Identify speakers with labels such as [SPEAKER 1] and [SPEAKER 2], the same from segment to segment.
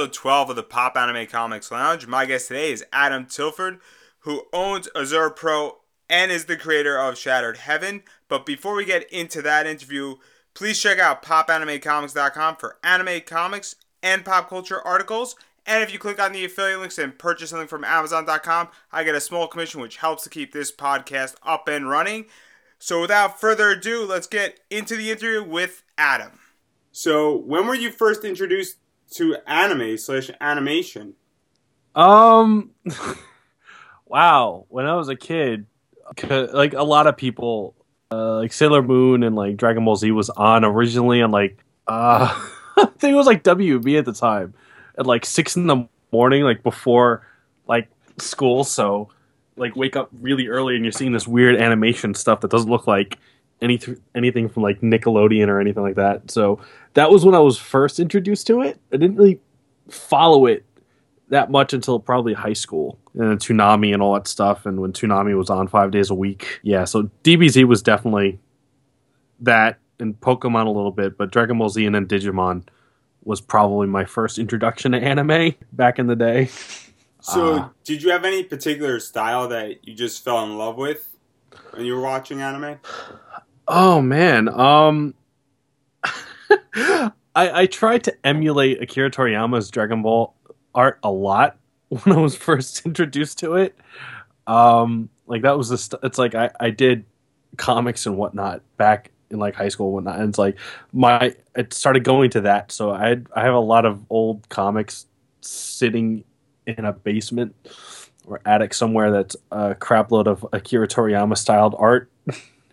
[SPEAKER 1] episode 12 of the Pop Anime Comics Lounge. My guest today is Adam Tilford, who owns Azure Pro and is the creator of Shattered Heaven. But before we get into that interview, please check out popanimecomics.com for anime comics and pop culture articles. And if you click on the affiliate links and purchase something from Amazon.com, I get a small commission which helps to keep this podcast up and running. So without further ado, let's get into the interview with Adam. So, when were you first introduced to anime slash animation?
[SPEAKER 2] Um, wow. When I was a kid, like a lot of people, uh, like Sailor Moon and like Dragon Ball Z was on originally, and like uh, I think it was like WB at the time, at like six in the morning, like before like school. So like wake up really early, and you're seeing this weird animation stuff that doesn't look like any anything from like Nickelodeon or anything like that. So that was when I was first introduced to it. I didn't really follow it that much until probably high school and then Toonami and all that stuff. And when Toonami was on five days a week, yeah. So DBZ was definitely that, and Pokemon a little bit, but Dragon Ball Z and then Digimon was probably my first introduction to anime back in the day.
[SPEAKER 1] So, uh, did you have any particular style that you just fell in love with when you were watching anime?
[SPEAKER 2] Oh man, um, I, I tried to emulate Akira Toriyama's Dragon Ball art a lot when I was first introduced to it. Um, like that was the st- it's like I, I did comics and whatnot back in like high school and whatnot, and it's like my it started going to that. So I I have a lot of old comics sitting in a basement or attic somewhere that's a crapload of Akira Toriyama styled art.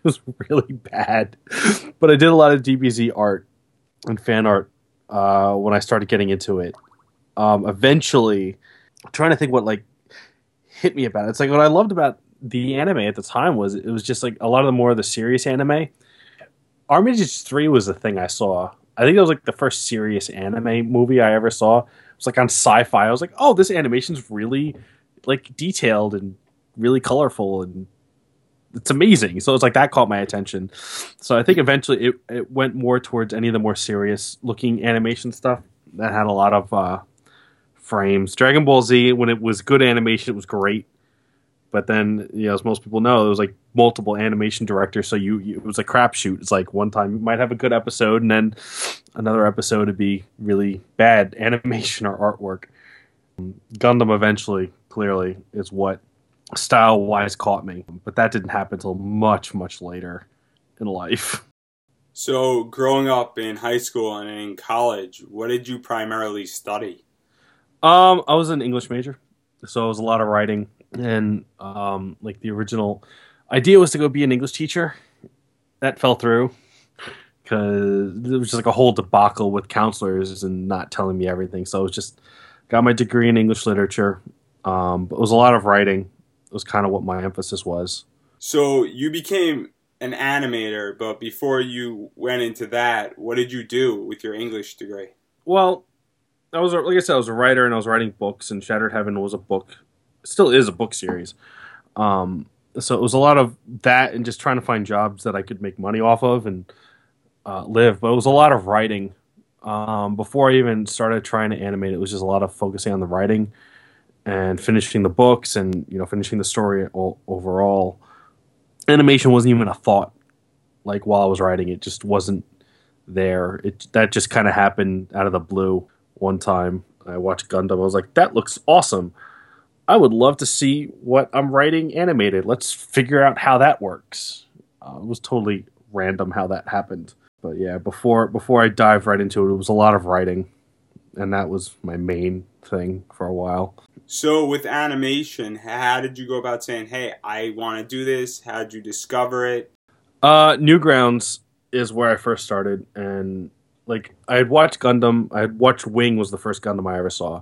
[SPEAKER 2] Was really bad, but I did a lot of DBZ art and fan art uh, when I started getting into it. Um, eventually, I'm trying to think what like hit me about it. It's like what I loved about the anime at the time was it was just like a lot of the more of the serious anime. Armitage Three was the thing I saw. I think it was like the first serious anime movie I ever saw. It was like on sci-fi. I was like, oh, this animation's really like detailed and really colorful and it's amazing. So it's like that caught my attention. So I think eventually it, it went more towards any of the more serious looking animation stuff that had a lot of uh, frames. Dragon Ball Z, when it was good animation, it was great. But then, you know, as most people know, there was like multiple animation directors, so you, you it was a crapshoot. It's like one time you might have a good episode, and then another episode would be really bad animation or artwork. Gundam eventually, clearly, is what style wise caught me. But that didn't happen until much, much later in life.
[SPEAKER 1] So, growing up in high school and in college, what did you primarily study?
[SPEAKER 2] Um, I was an English major, so it was a lot of writing, and um, like the original idea was to go be an English teacher. That fell through because it was just like a whole debacle with counselors and not telling me everything. So I was just got my degree in English literature. Um, but it was a lot of writing, was kind of what my emphasis was.
[SPEAKER 1] So you became an animator, but before you went into that, what did you do with your English degree?
[SPEAKER 2] Well, I was like I said, I was a writer and I was writing books, and Shattered Heaven was a book, still is a book series. Um, so it was a lot of that and just trying to find jobs that I could make money off of and uh, live. But it was a lot of writing. Um, before I even started trying to animate, it was just a lot of focusing on the writing and finishing the books and you know finishing the story all, overall. Animation wasn't even a thought like while i was writing. It just wasn't there. It that just kind of happened out of the blue one time. I watched gundam. I was like that looks awesome. I would love to see what i'm writing animated. Let's figure out how that works. Uh, it was totally random how that happened. But yeah before before i dive right into it it was a lot of writing and that was my main thing for a while
[SPEAKER 1] so with animation, how did you go about saying, "Hey, I want to do this"? How did you discover it?
[SPEAKER 2] Uh, Newgrounds is where I first started, and like I had watched Gundam. I had watched Wing was the first Gundam I ever saw.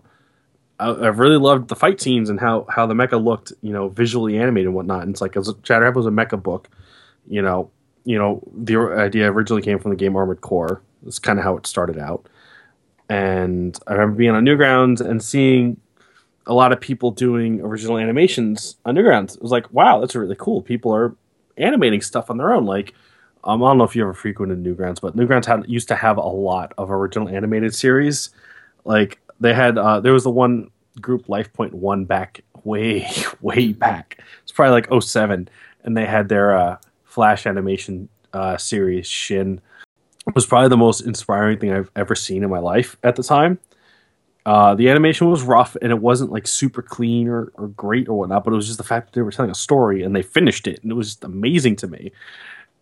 [SPEAKER 2] I, I really loved the fight scenes and how how the mecha looked, you know, visually animated and whatnot. And it's like as Shattered Heaven was a mecha book, you know, you know, the idea originally came from the game Armored Core. That's kind of how it started out. And I remember being on Newgrounds and seeing a lot of people doing original animations on Newgrounds. It was like, wow, that's really cool. People are animating stuff on their own. Like, um, I don't know if you ever frequented Newgrounds, but Newgrounds had used to have a lot of original animated series. Like they had uh, there was the one group Life Point One back way way back. It's probably like 07 and they had their uh, Flash animation uh, series Shin. Was probably the most inspiring thing I've ever seen in my life at the time. Uh, the animation was rough and it wasn't like super clean or, or great or whatnot, but it was just the fact that they were telling a story and they finished it and it was just amazing to me.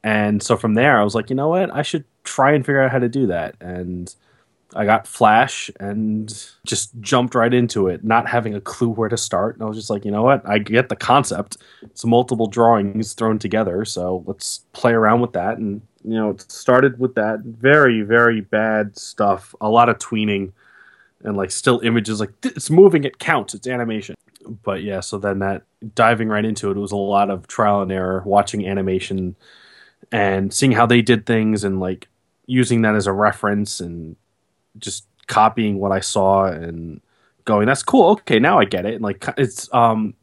[SPEAKER 2] And so from there, I was like, you know what? I should try and figure out how to do that. And I got Flash and just jumped right into it, not having a clue where to start. And I was just like, you know what? I get the concept. It's multiple drawings thrown together, so let's play around with that. And you know, it started with that very, very bad stuff. A lot of tweening and like still images like it's moving it counts it's animation but yeah so then that diving right into it, it was a lot of trial and error watching animation and seeing how they did things and like using that as a reference and just copying what i saw and going that's cool okay now i get it and like it's um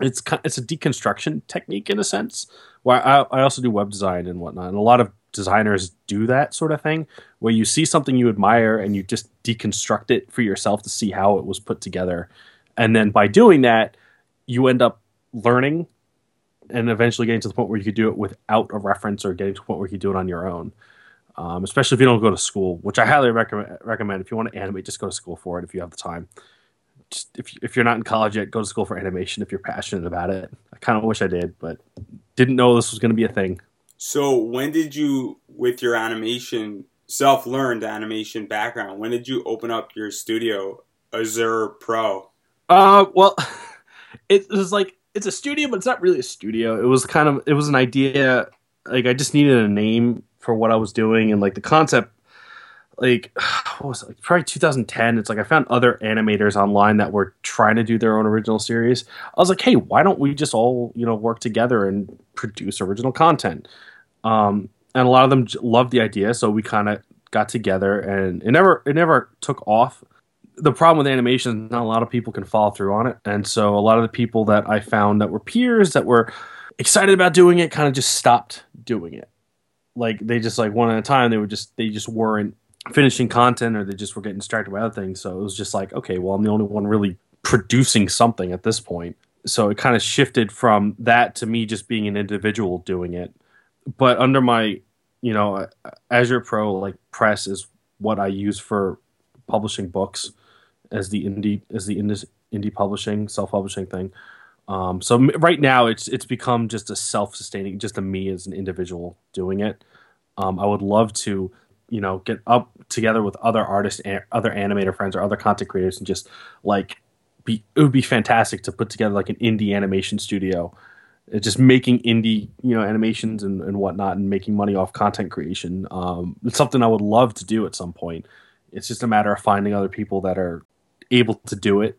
[SPEAKER 2] it's it's a deconstruction technique in a sense where I, I also do web design and whatnot and a lot of designers do that sort of thing where you see something you admire and you just deconstruct it for yourself to see how it was put together. And then by doing that you end up learning and eventually getting to the point where you could do it without a reference or getting to the point where you could do it on your own. Um, especially if you don't go to school which i highly recommend, recommend. If you want to animate just go to school for it if you have the time. Just, if, if you're not in college yet go to school for animation if you're passionate about it. I kind of wish i did but didn't know this was going to be a thing
[SPEAKER 1] so when did you, with your animation, self-learned animation background, when did you open up your studio, Azure Pro?
[SPEAKER 2] Uh, well, it was like it's a studio, but it's not really a studio. It was kind of it was an idea. Like I just needed a name for what I was doing, and like the concept. Like what was it? Like, probably 2010. It's like I found other animators online that were trying to do their own original series. I was like, hey, why don't we just all you know work together and produce original content? Um, and a lot of them loved the idea, so we kind of got together, and it never it never took off. The problem with animation, is not a lot of people can follow through on it, and so a lot of the people that I found that were peers that were excited about doing it kind of just stopped doing it. Like they just like one at a time, they were just they just weren't finishing content, or they just were getting distracted by other things. So it was just like, okay, well, I'm the only one really producing something at this point. So it kind of shifted from that to me just being an individual doing it but under my you know Azure Pro like Press is what I use for publishing books as the indie as the indie, indie publishing self publishing thing. Um, so right now it's it's become just a self sustaining, just a me as an individual doing it. Um, I would love to you know get up together with other artists, and other animator friends, or other content creators, and just like be it would be fantastic to put together like an indie animation studio just making indie you know animations and, and whatnot and making money off content creation. Um, it's something i would love to do at some point. It's just a matter of finding other people that are able to do it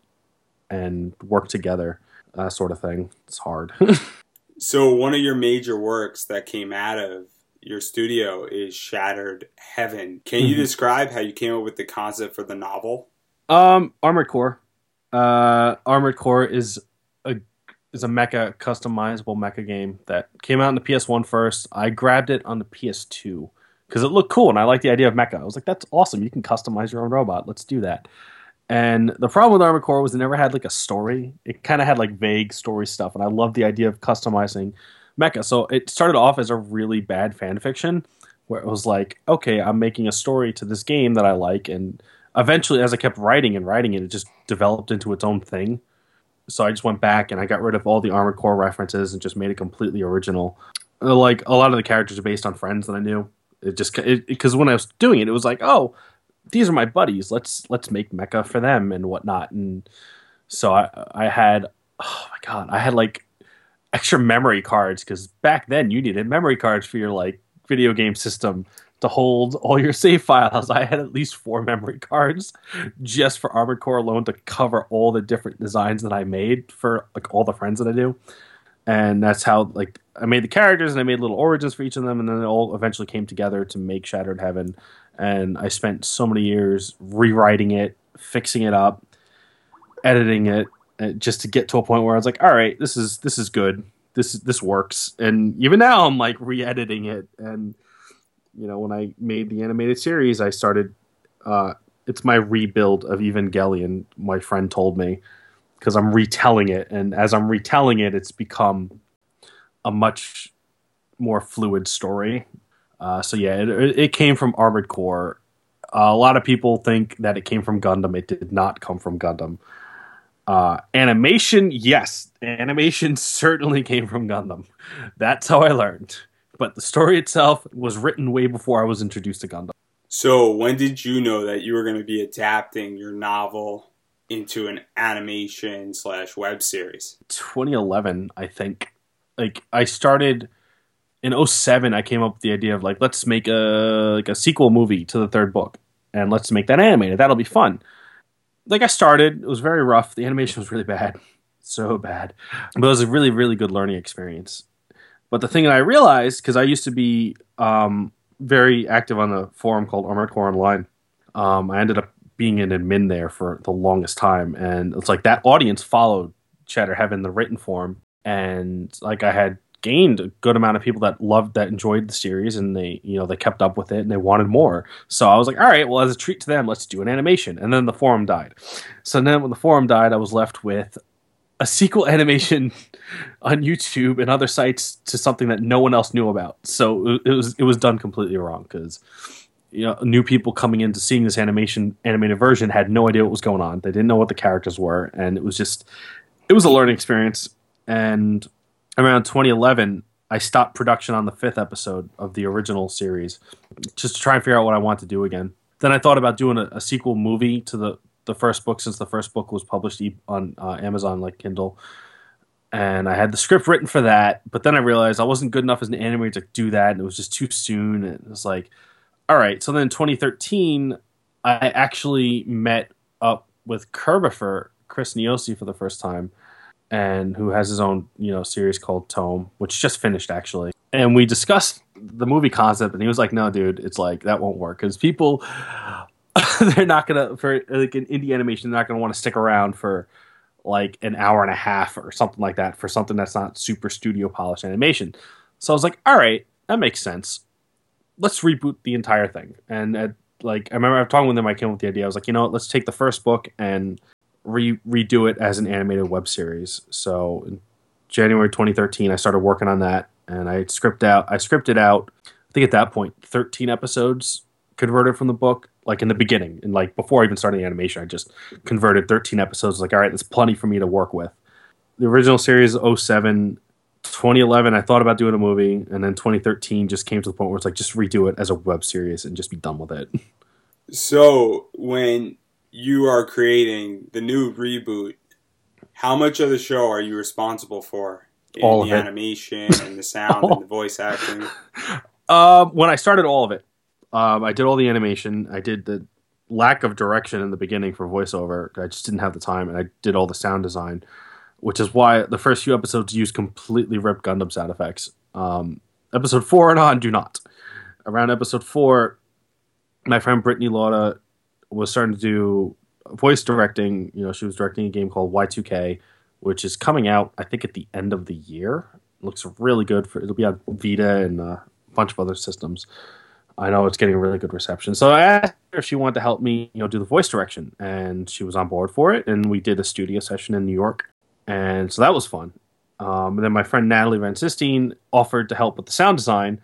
[SPEAKER 2] and work together uh, sort of thing. It's hard.
[SPEAKER 1] So one of your major works that came out of your studio is shattered heaven can you mm-hmm. describe how you came up with the concept for the novel
[SPEAKER 2] um armored core uh armored core is a is a mecha customizable mecha game that came out on the PS1 first. I grabbed it on the PS2 because it looked cool and I liked the idea of mecha. I was like, that's awesome. You can customize your own robot. Let's do that. And the problem with Armored Core was it never had like a story. It kind of had like vague story stuff, and I love the idea of customizing mecha. So it started off as a really bad fan fiction where it was like, okay, I'm making a story to this game that I like, and eventually, as I kept writing and writing it, it just developed into its own thing so I just went back and I got rid of all the Armored Core references and just made it completely original. Uh, like a lot of the characters are based on friends that I knew. It just because when I was doing it, it was like, oh, these are my buddies. Let's let's make mecha for them and whatnot. And so I I had oh my god, I had like extra memory cards because back then you needed memory cards for your like video game system to hold all your save files. I had at least four memory cards just for Armored Core alone to cover all the different designs that I made for like all the friends that I do. And that's how like I made the characters and I made little origins for each of them and then it all eventually came together to make Shattered Heaven. And I spent so many years rewriting it, fixing it up, editing it just to get to a point where I was like, all right, this is this is good. This this works. And even now I'm like re-editing it and you know, when I made the animated series, I started uh, it's my rebuild of Evangelion. My friend told me because I'm retelling it, and as I'm retelling it, it's become a much more fluid story. Uh, so yeah, it, it came from Armored Core. Uh, a lot of people think that it came from Gundam. It did not come from Gundam. Uh, animation, yes, animation certainly came from Gundam. That's how I learned. But the story itself was written way before I was introduced to Gundam.
[SPEAKER 1] So, when did you know that you were going to be adapting your novel into an animation slash web series?
[SPEAKER 2] 2011, I think. Like, I started in 07. I came up with the idea of like, let's make a like a sequel movie to the third book, and let's make that animated. That'll be fun. Like, I started. It was very rough. The animation was really bad, so bad. But it was a really, really good learning experience. But the thing that I realized, because I used to be um, very active on the forum called Armored Core Online. Um, I ended up being an admin there for the longest time, and it's like that audience followed Shattered Heaven, the written form, and like I had gained a good amount of people that loved that enjoyed the series and they you know they kept up with it and they wanted more so i was like all right well as a treat to them let's do an animation and then the forum died so then when the forum died i was left with a sequel animation on YouTube and other sites to something that no one else knew about. So it was it was done completely wrong because you know new people coming into seeing this animation animated version had no idea what was going on. They didn't know what the characters were, and it was just it was a learning experience. And around 2011, I stopped production on the fifth episode of the original series just to try and figure out what I want to do again. Then I thought about doing a, a sequel movie to the the first book since the first book was published on uh, Amazon like Kindle. And I had the script written for that, but then I realized I wasn't good enough as an animator to do that, and it was just too soon. It was like, all right. So then in 2013, I actually met up with Kirbopher, Chris Niosi, for the first time, and who has his own you know series called Tome, which just finished actually. And we discussed the movie concept, and he was like, "No, dude, it's like that won't work because people they're not gonna for like an indie animation. They're not gonna want to stick around for like an hour and a half or something like that for something that's not super studio polished animation. So I was like, all right, that makes sense. Let's reboot the entire thing. And at, like I remember I talking with them, I came up with the idea. I was like, you know what, let's take the first book and re- redo it as an animated web series. So in January 2013, I started working on that, and I script out. I scripted out. I think at that point, 13 episodes converted from the book like in the beginning and like before I even started the animation I just converted 13 episodes like all right that's plenty for me to work with the original series 07 2011 I thought about doing a movie and then 2013 just came to the point where it's like just redo it as a web series and just be done with it
[SPEAKER 1] so when you are creating the new reboot how much of the show are you responsible for in all the animation and the sound and the voice acting
[SPEAKER 2] um, when I started all of it um, I did all the animation. I did the lack of direction in the beginning for voiceover. I just didn't have the time, and I did all the sound design, which is why the first few episodes use completely ripped Gundam sound effects. Um, episode four and on do not. Around episode four, my friend Brittany Lauda was starting to do voice directing. You know, she was directing a game called Y2K, which is coming out, I think, at the end of the year. It looks really good. For it'll be on Vita and a bunch of other systems. I know it's getting really good reception. So I asked her if she wanted to help me, you know, do the voice direction, and she was on board for it. And we did a studio session in New York, and so that was fun. Um, and then my friend Natalie Van Sistine offered to help with the sound design,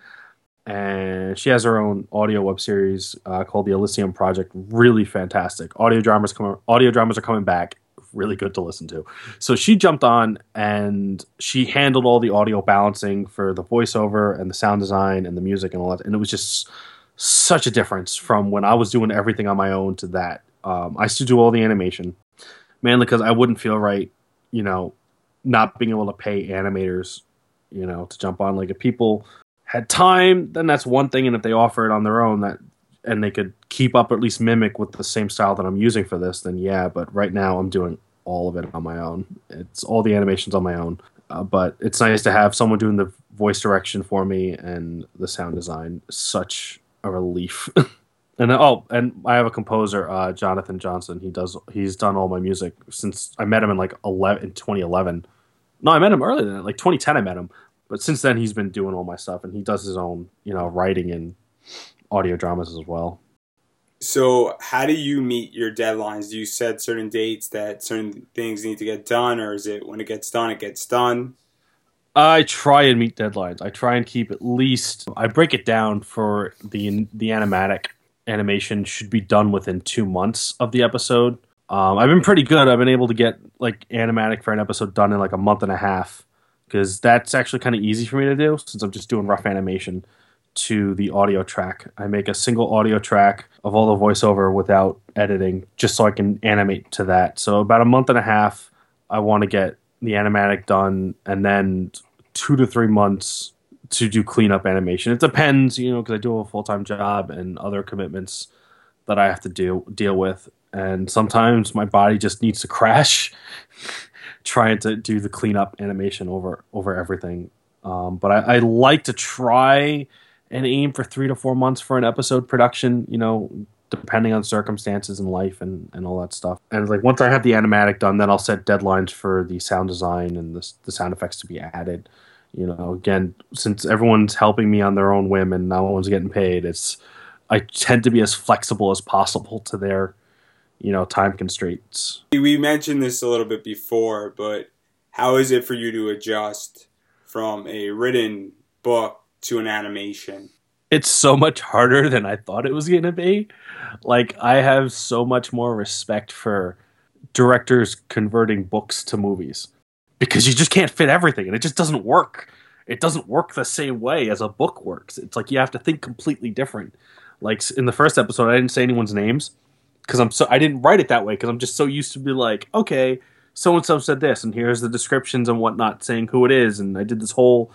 [SPEAKER 2] and she has her own audio web series uh, called the Elysium Project. Really fantastic. Audio dramas come. Audio dramas are coming back. Really good to listen to. So she jumped on and she handled all the audio balancing for the voiceover and the sound design and the music and all that. And it was just such a difference from when I was doing everything on my own to that. Um, I used to do all the animation, mainly because I wouldn't feel right, you know, not being able to pay animators, you know, to jump on. Like if people had time, then that's one thing, and if they offer it on their own, that and they could keep up at least mimic with the same style that I'm using for this, then yeah. But right now, I'm doing all of it on my own. It's all the animations on my own. Uh, but it's nice to have someone doing the voice direction for me and the sound design. Such a relief. and oh, and I have a composer, uh, Jonathan Johnson. He does he's done all my music since I met him in like 11 in 2011. No, I met him earlier than that, like 2010. I met him, but since then he's been doing all my stuff, and he does his own you know writing and audio dramas as well.
[SPEAKER 1] So, how do you meet your deadlines? Do you set certain dates that certain things need to get done, or is it when it gets done, it gets done?
[SPEAKER 2] I try and meet deadlines. I try and keep at least. I break it down for the the animatic animation should be done within two months of the episode. Um, I've been pretty good. I've been able to get like animatic for an episode done in like a month and a half because that's actually kind of easy for me to do since I'm just doing rough animation to the audio track. I make a single audio track of all the voiceover without editing, just so I can animate to that. So about a month and a half, I want to get the animatic done, and then two to three months to do cleanup animation. It depends, you know, because I do have a full time job and other commitments that I have to deal deal with, and sometimes my body just needs to crash trying to do the cleanup animation over over everything. Um, but I, I like to try and aim for three to four months for an episode production. You know, depending on circumstances in life and, and all that stuff. And like once I have the animatic done, then I'll set deadlines for the sound design and the the sound effects to be added. You know, again, since everyone's helping me on their own whim and no one's getting paid, it's I tend to be as flexible as possible to their you know time constraints.
[SPEAKER 1] We mentioned this a little bit before, but how is it for you to adjust from a written book to an animation?
[SPEAKER 2] It's so much harder than I thought it was going to be. Like I have so much more respect for directors converting books to movies because you just can't fit everything and it just doesn't work. It doesn't work the same way as a book works. It's like you have to think completely different. Like in the first episode, I didn't say anyone's names because I'm so I didn't write it that way because I'm just so used to be like, okay, so and so said this, and here's the descriptions and whatnot, saying who it is, and I did this whole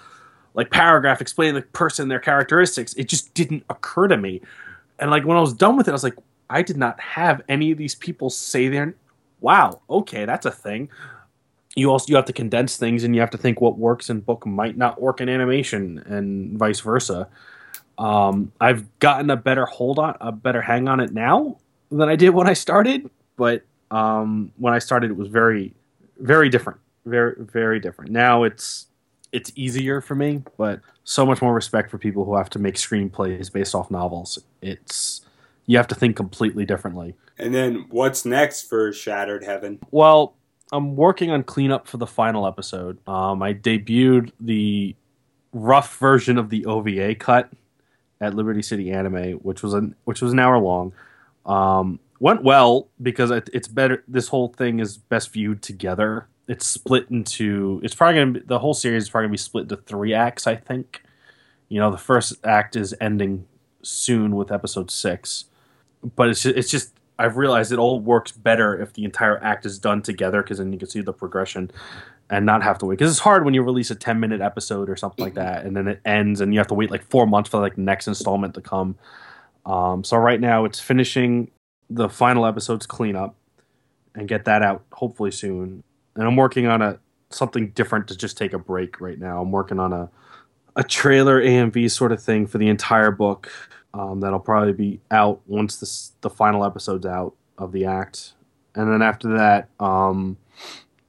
[SPEAKER 2] like paragraph explaining the person, their characteristics. It just didn't occur to me, and like when I was done with it, I was like, I did not have any of these people say their. Wow, okay, that's a thing. You also you have to condense things, and you have to think what works in book might not work in animation, and vice versa. Um, I've gotten a better hold on, a better hang on it now, than I did when I started, but um, when I started, it was very, very different, very, very different. Now it's it's easier for me, but so much more respect for people who have to make screenplays based off novels. It's you have to think completely differently.
[SPEAKER 1] And then what's next for Shattered Heaven?
[SPEAKER 2] Well, I'm working on cleanup for the final episode. Um, I debuted the rough version of the OVA cut at Liberty City Anime, which was an which was an hour long. Um, went well because it, it's better. This whole thing is best viewed together. It's split into. It's probably gonna be, the whole series is probably gonna be split into three acts. I think. You know, the first act is ending soon with episode six, but it's just, it's just I've realized it all works better if the entire act is done together because then you can see the progression and not have to wait. Because it's hard when you release a ten minute episode or something like that, and then it ends, and you have to wait like four months for like the next installment to come. Um, so right now it's finishing the final episode's cleanup and get that out hopefully soon. And I'm working on a something different to just take a break right now. I'm working on a a trailer AMV sort of thing for the entire book um, that'll probably be out once this, the final episode's out of the act. And then after that, um,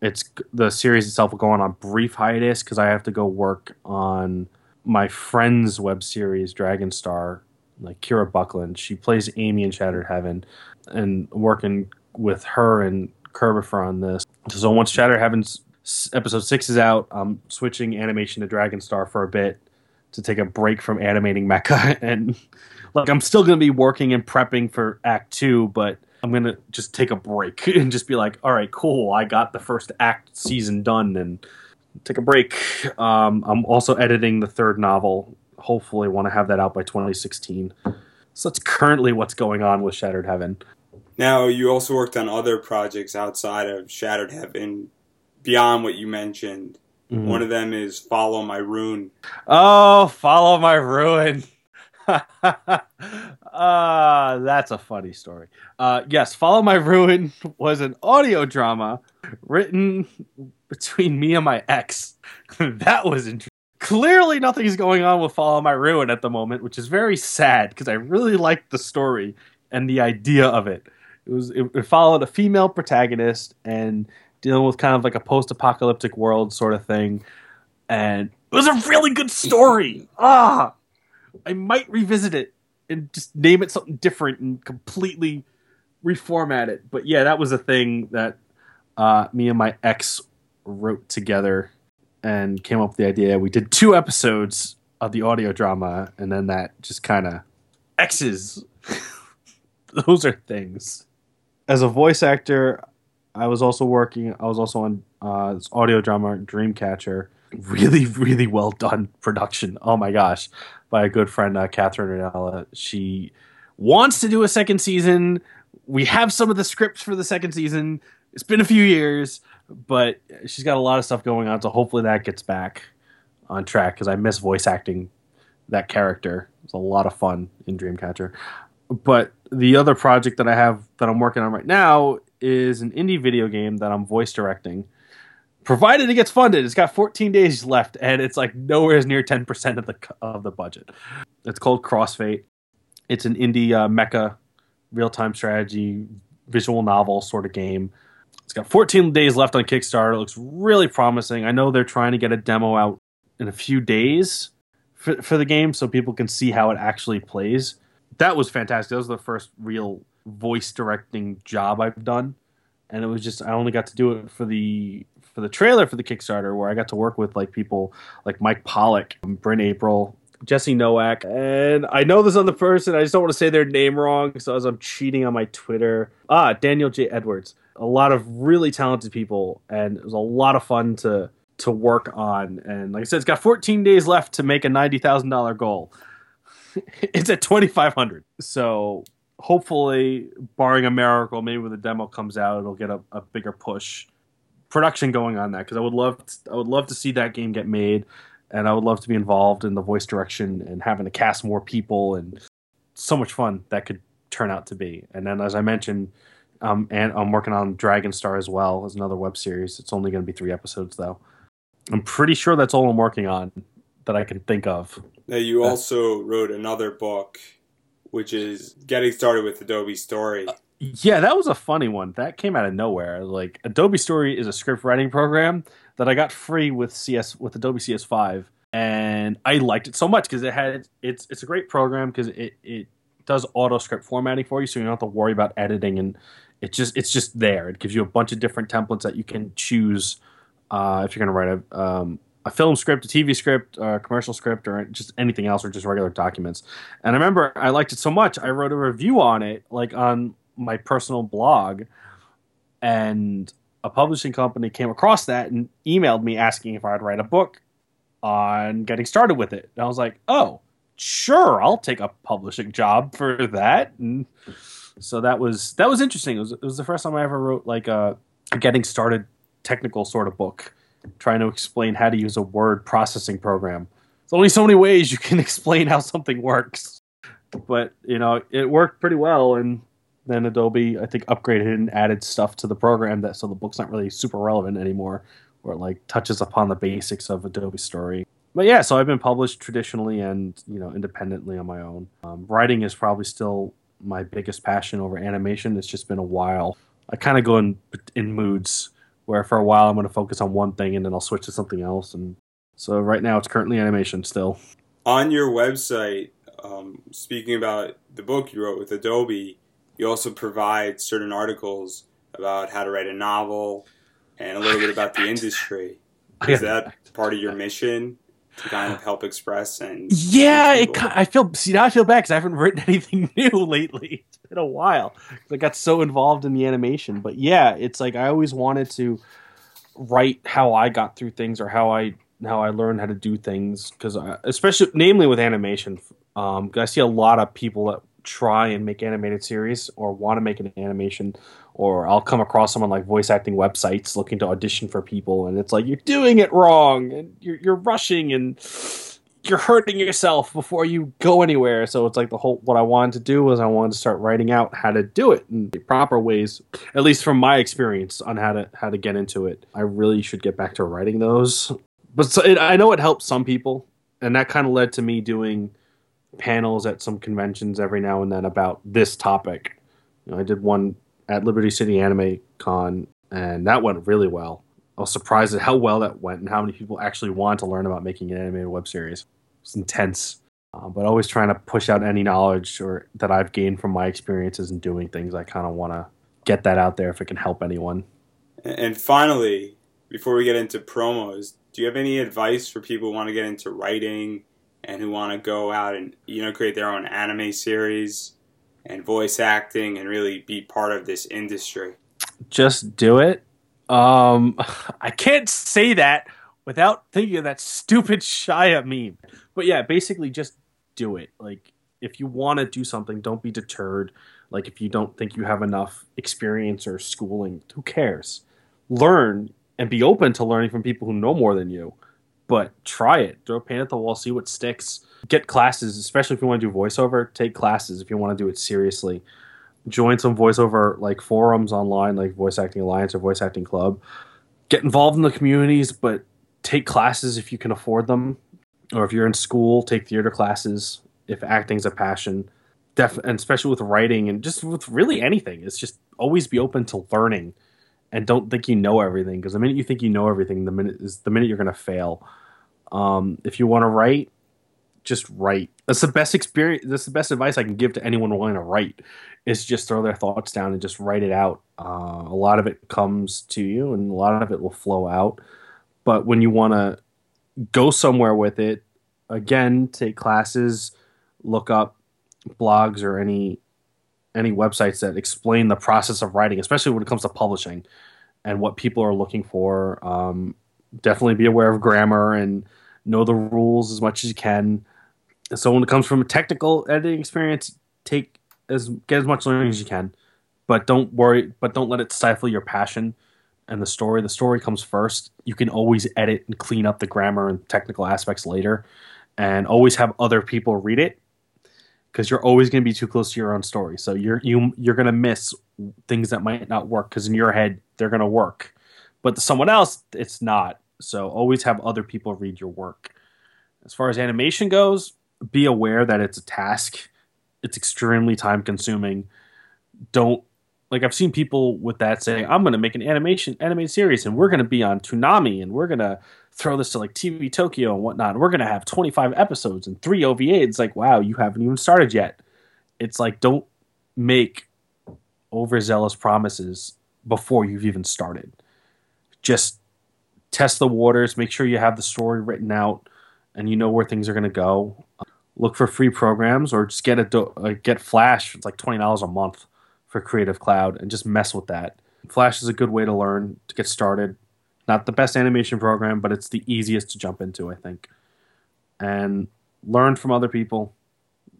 [SPEAKER 2] it's the series itself will go on a brief hiatus because I have to go work on my friend's web series Dragon Star like Kira Buckland. She plays Amy in Shattered Heaven, and working with her and Kirbopher on this. So once Shattered Heaven's episode six is out, I'm switching animation to Dragon Star for a bit to take a break from animating Mecha, and like I'm still gonna be working and prepping for Act Two, but. I'm gonna just take a break and just be like, all right, cool. I got the first act season done and take a break. Um, I'm also editing the third novel hopefully want to have that out by 2016. So that's currently what's going on with Shattered Heaven.
[SPEAKER 1] Now, you also worked on other projects outside of Shattered Heaven, beyond what you mentioned. Mm-hmm. One of them is Follow My Ruin.
[SPEAKER 2] Oh, Follow My Ruin. uh, that's a funny story. Uh, yes, Follow My Ruin was an audio drama written between me and my ex. that was interesting clearly nothing is going on with Follow My Ruin at the moment, which is very sad because I really liked the story and the idea of it. It was it, it, followed a female protagonist and dealing with kind of like a post-apocalyptic world sort of thing, and it was a really good story. Ah, I might revisit it and just name it something different and completely reformat it. But yeah, that was a thing that uh, me and my ex wrote together and came up with the idea. We did two episodes of the audio drama, and then that just kind of X's. Those are things. As a voice actor, I was also working. I was also on uh, this audio drama Dreamcatcher. Really, really well done production. Oh my gosh, by a good friend, uh, Catherine Ranella. She wants to do a second season. We have some of the scripts for the second season. It's been a few years, but she's got a lot of stuff going on. So hopefully that gets back on track because I miss voice acting that character. It's a lot of fun in Dreamcatcher. But the other project that I have that I'm working on right now is an indie video game that I'm voice directing. Provided it gets funded, it's got 14 days left, and it's like nowhere near 10% of the of the budget. It's called Crossfate. It's an indie uh, mecha, real time strategy, visual novel sort of game. It's got 14 days left on Kickstarter. It looks really promising. I know they're trying to get a demo out in a few days for, for the game so people can see how it actually plays. That was fantastic. That was the first real voice directing job I've done, and it was just I only got to do it for the for the trailer for the Kickstarter where I got to work with like people like Mike Pollock, Bryn Apprill, Jesse Nowak, and I know this on the person. I just don't want to say their name wrong, so as I'm cheating on my Twitter, ah, Daniel J. Edwards. A lot of really talented people, and it was a lot of fun to to work on. And like I said, it's got 14 days left to make a ninety thousand dollar goal. it's at 2,500. So hopefully, barring a miracle, maybe when the demo comes out, it'll get a, a bigger push production going on that because I would love to, I would love to see that game get made, and I would love to be involved in the voice direction and having to cast more people and so much fun that could turn out to be. And then, as I mentioned, um, and I'm working on Dragon Star as well as another web series. It's only going to be three episodes though. I'm pretty sure that's all I'm working on that I can think of.
[SPEAKER 1] Now you also wrote another book, which is getting started with Adobe Story. Uh,
[SPEAKER 2] yeah, that was a funny one. That came out of nowhere. Like Adobe Story is a script writing program that I got free with CS with Adobe CS5, and I liked it so much because it had it's it's a great program because it it does auto script formatting for you, so you don't have to worry about editing and it just it's just there. It gives you a bunch of different templates that you can choose uh, if you're going to write a um, a film script, a TV script, a commercial script, or just anything else, or just regular documents. And I remember I liked it so much, I wrote a review on it, like on my personal blog, and a publishing company came across that and emailed me asking if I'd write a book on getting started with it. And I was like, oh, sure, I'll take a publishing job for that. And so that was that was interesting. It was, it was the first time I ever wrote like a, a getting started technical sort of book, trying to explain how to use a word processing program. There's only so many ways you can explain how something works. But you know, it worked pretty well, and then Adobe, I think, upgraded and added stuff to the program that so the book's not really super relevant anymore, or like touches upon the basics of Adobe Story. But yeah, so I've been published traditionally and you know independently on my own. Um, writing is probably still my biggest passion over animation. It's just been a while. I kind of go in in moods where for a while I'm going to focus on one thing and then I'll switch to something else. And so right now it's currently animation still.
[SPEAKER 1] On your website, um, speaking about the book you wrote with Adobe, you also provide certain articles about how to write a novel and a little bit about the industry. Is that part of your mission to kind of help express and
[SPEAKER 2] yeah, it, I feel see now I feel bad because I haven't written anything new lately. It's been a while. I got so involved in the animation, but yeah, it's like I always wanted to write how I got through things or how I how I learned how to do things because especially namely with animation, um, I see a lot of people that try and make animated series or want to make an animation or I'll come across someone like voice acting websites looking to audition for people and it's like you're doing it wrong and you're you're rushing and you're hurting yourself before you go anywhere. So it's like the whole what I wanted to do was I wanted to start writing out how to do it in the proper ways, at least from my experience on how to how to get into it. I really should get back to writing those. But so it, I know it helps some people, and that kind of led to me doing panels at some conventions every now and then about this topic. You know, I did one at Liberty City Anime Con, and that went really well. I was surprised at how well that went and how many people actually want to learn about making an animated web series. It's intense. uh, but always trying to push out any knowledge or that I've gained from my experiences and doing things. I kind of want to get that out there if it can help anyone.
[SPEAKER 1] And finally, before we get into promos, do you have any advice for people who want to get into writing and who want to go out and you know create their own anime series and voice acting and really be part of this industry?
[SPEAKER 2] Just do it. Um, I can't say that without thinking of that stupid Shia meme. But yeah, basically just do it. Like if you want to do something, don't be deterred. Like if you don't think you have enough experience or schooling, who cares? Learn and be open to learning from people who know more than you. But try it. Throw paint at the wall, see what sticks. Get classes, especially if you want to do voiceover. Take classes if you want to do it seriously. Join some voiceover like forums online, like Voice Acting Alliance or Voice Acting Club. Get involved in the communities, but take classes if you can afford them or if you're in school, take theater classes if acting's a passion. Def- and especially with writing and just with really anything, it's just always be open to learning and don't think you know everything because the minute you think you know everything, the minute is the minute you're going to fail. Um, if you want to write, just write. That's the best experience. That's the best advice I can give to anyone wanting to write. Is just throw their thoughts down and just write it out. Uh, a lot of it comes to you, and a lot of it will flow out. But when you want to go somewhere with it. Again, take classes, look up blogs or any any websites that explain the process of writing, especially when it comes to publishing and what people are looking for. Um, definitely be aware of grammar and know the rules as much as you can. So when it comes from a technical editing experience, take as get as much learning as you can, but don't worry, but don't let it stifle your passion and the story. The story comes first. You can always edit and clean up the grammar and technical aspects later, and always have other people read it because you're always going to be too close to your own story. So you're you you're going to miss things that might not work because in your head they're going to work, but to someone else it's not. So always have other people read your work. As far as animation goes, be aware that it's a task. It's extremely time consuming. Don't like I've seen people with that say, "I'm going to make an animation animated series, and we're going to be on Toonami, and we're going to throw this to like TV Tokyo and whatnot. And we're going to have 25 episodes and three OVA." It's like, wow, you haven't even started yet. It's like don't make overzealous promises before you've even started. Just test the waters, make sure you have the story written out, and you know where things are going to go. Look for free programs, or just get a do- uh, get Flash. It's like twenty dollars a month for Creative Cloud and just mess with that. Flash is a good way to learn to get started. Not the best animation program, but it's the easiest to jump into, I think. And learn from other people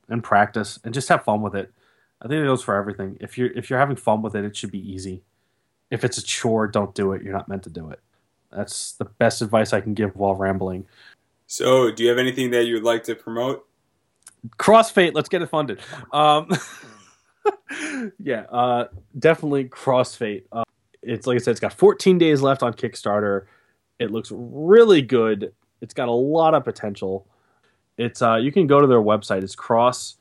[SPEAKER 2] and practice and just have fun with it. I think it goes for everything. If you're if you're having fun with it, it should be easy. If it's a chore, don't do it. You're not meant to do it. That's the best advice I can give while rambling.
[SPEAKER 1] So, do you have anything that you'd like to promote?
[SPEAKER 2] Crossfate, let's get it funded. Um, yeah, uh, definitely Crossfate. Uh, it's like I said, it's got 14 days left on Kickstarter. It looks really good. It's got a lot of potential. It's uh, you can go to their website. It's cross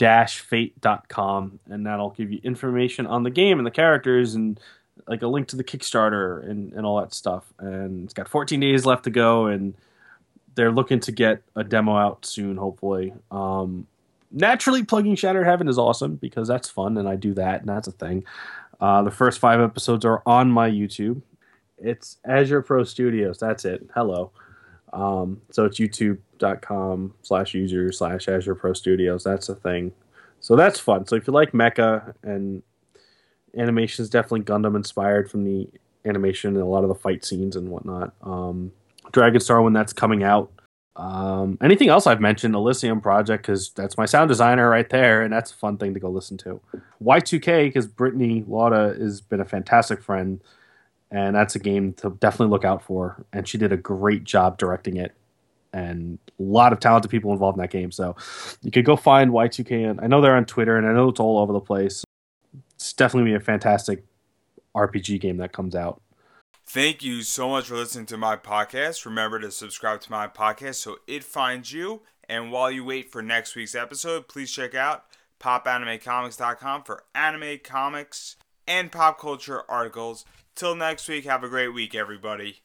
[SPEAKER 2] fate.com and that'll give you information on the game and the characters and like a link to the Kickstarter and, and all that stuff. And it's got 14 days left to go and they're looking to get a demo out soon, hopefully. Um, naturally plugging Shattered Heaven is awesome because that's fun and I do that and that's a thing. Uh, the first five episodes are on my YouTube. It's Azure Pro Studios. That's it. Hello. Um, so it's youtube.com slash user slash Azure Pro Studios. That's a thing. So that's fun. So if you like mecha and animation is definitely Gundam inspired from the animation and a lot of the fight scenes and whatnot. Um, Dragon Star when that's coming out um, anything else I've mentioned, Elysium Project, because that's my sound designer right there, and that's a fun thing to go listen to. Y2K, because Brittany Lauda has been a fantastic friend, and that's a game to definitely look out for. And she did a great job directing it, and a lot of talented people involved in that game. So you could go find Y2K, and I know they're on Twitter, and I know it's all over the place. It's definitely be a fantastic RPG game that comes out.
[SPEAKER 1] Thank you so much for listening to my podcast. Remember to subscribe to my podcast so it finds you. And while you wait for next week's episode, please check out popanimecomics.com for anime comics and pop culture articles. Till next week, have a great week, everybody.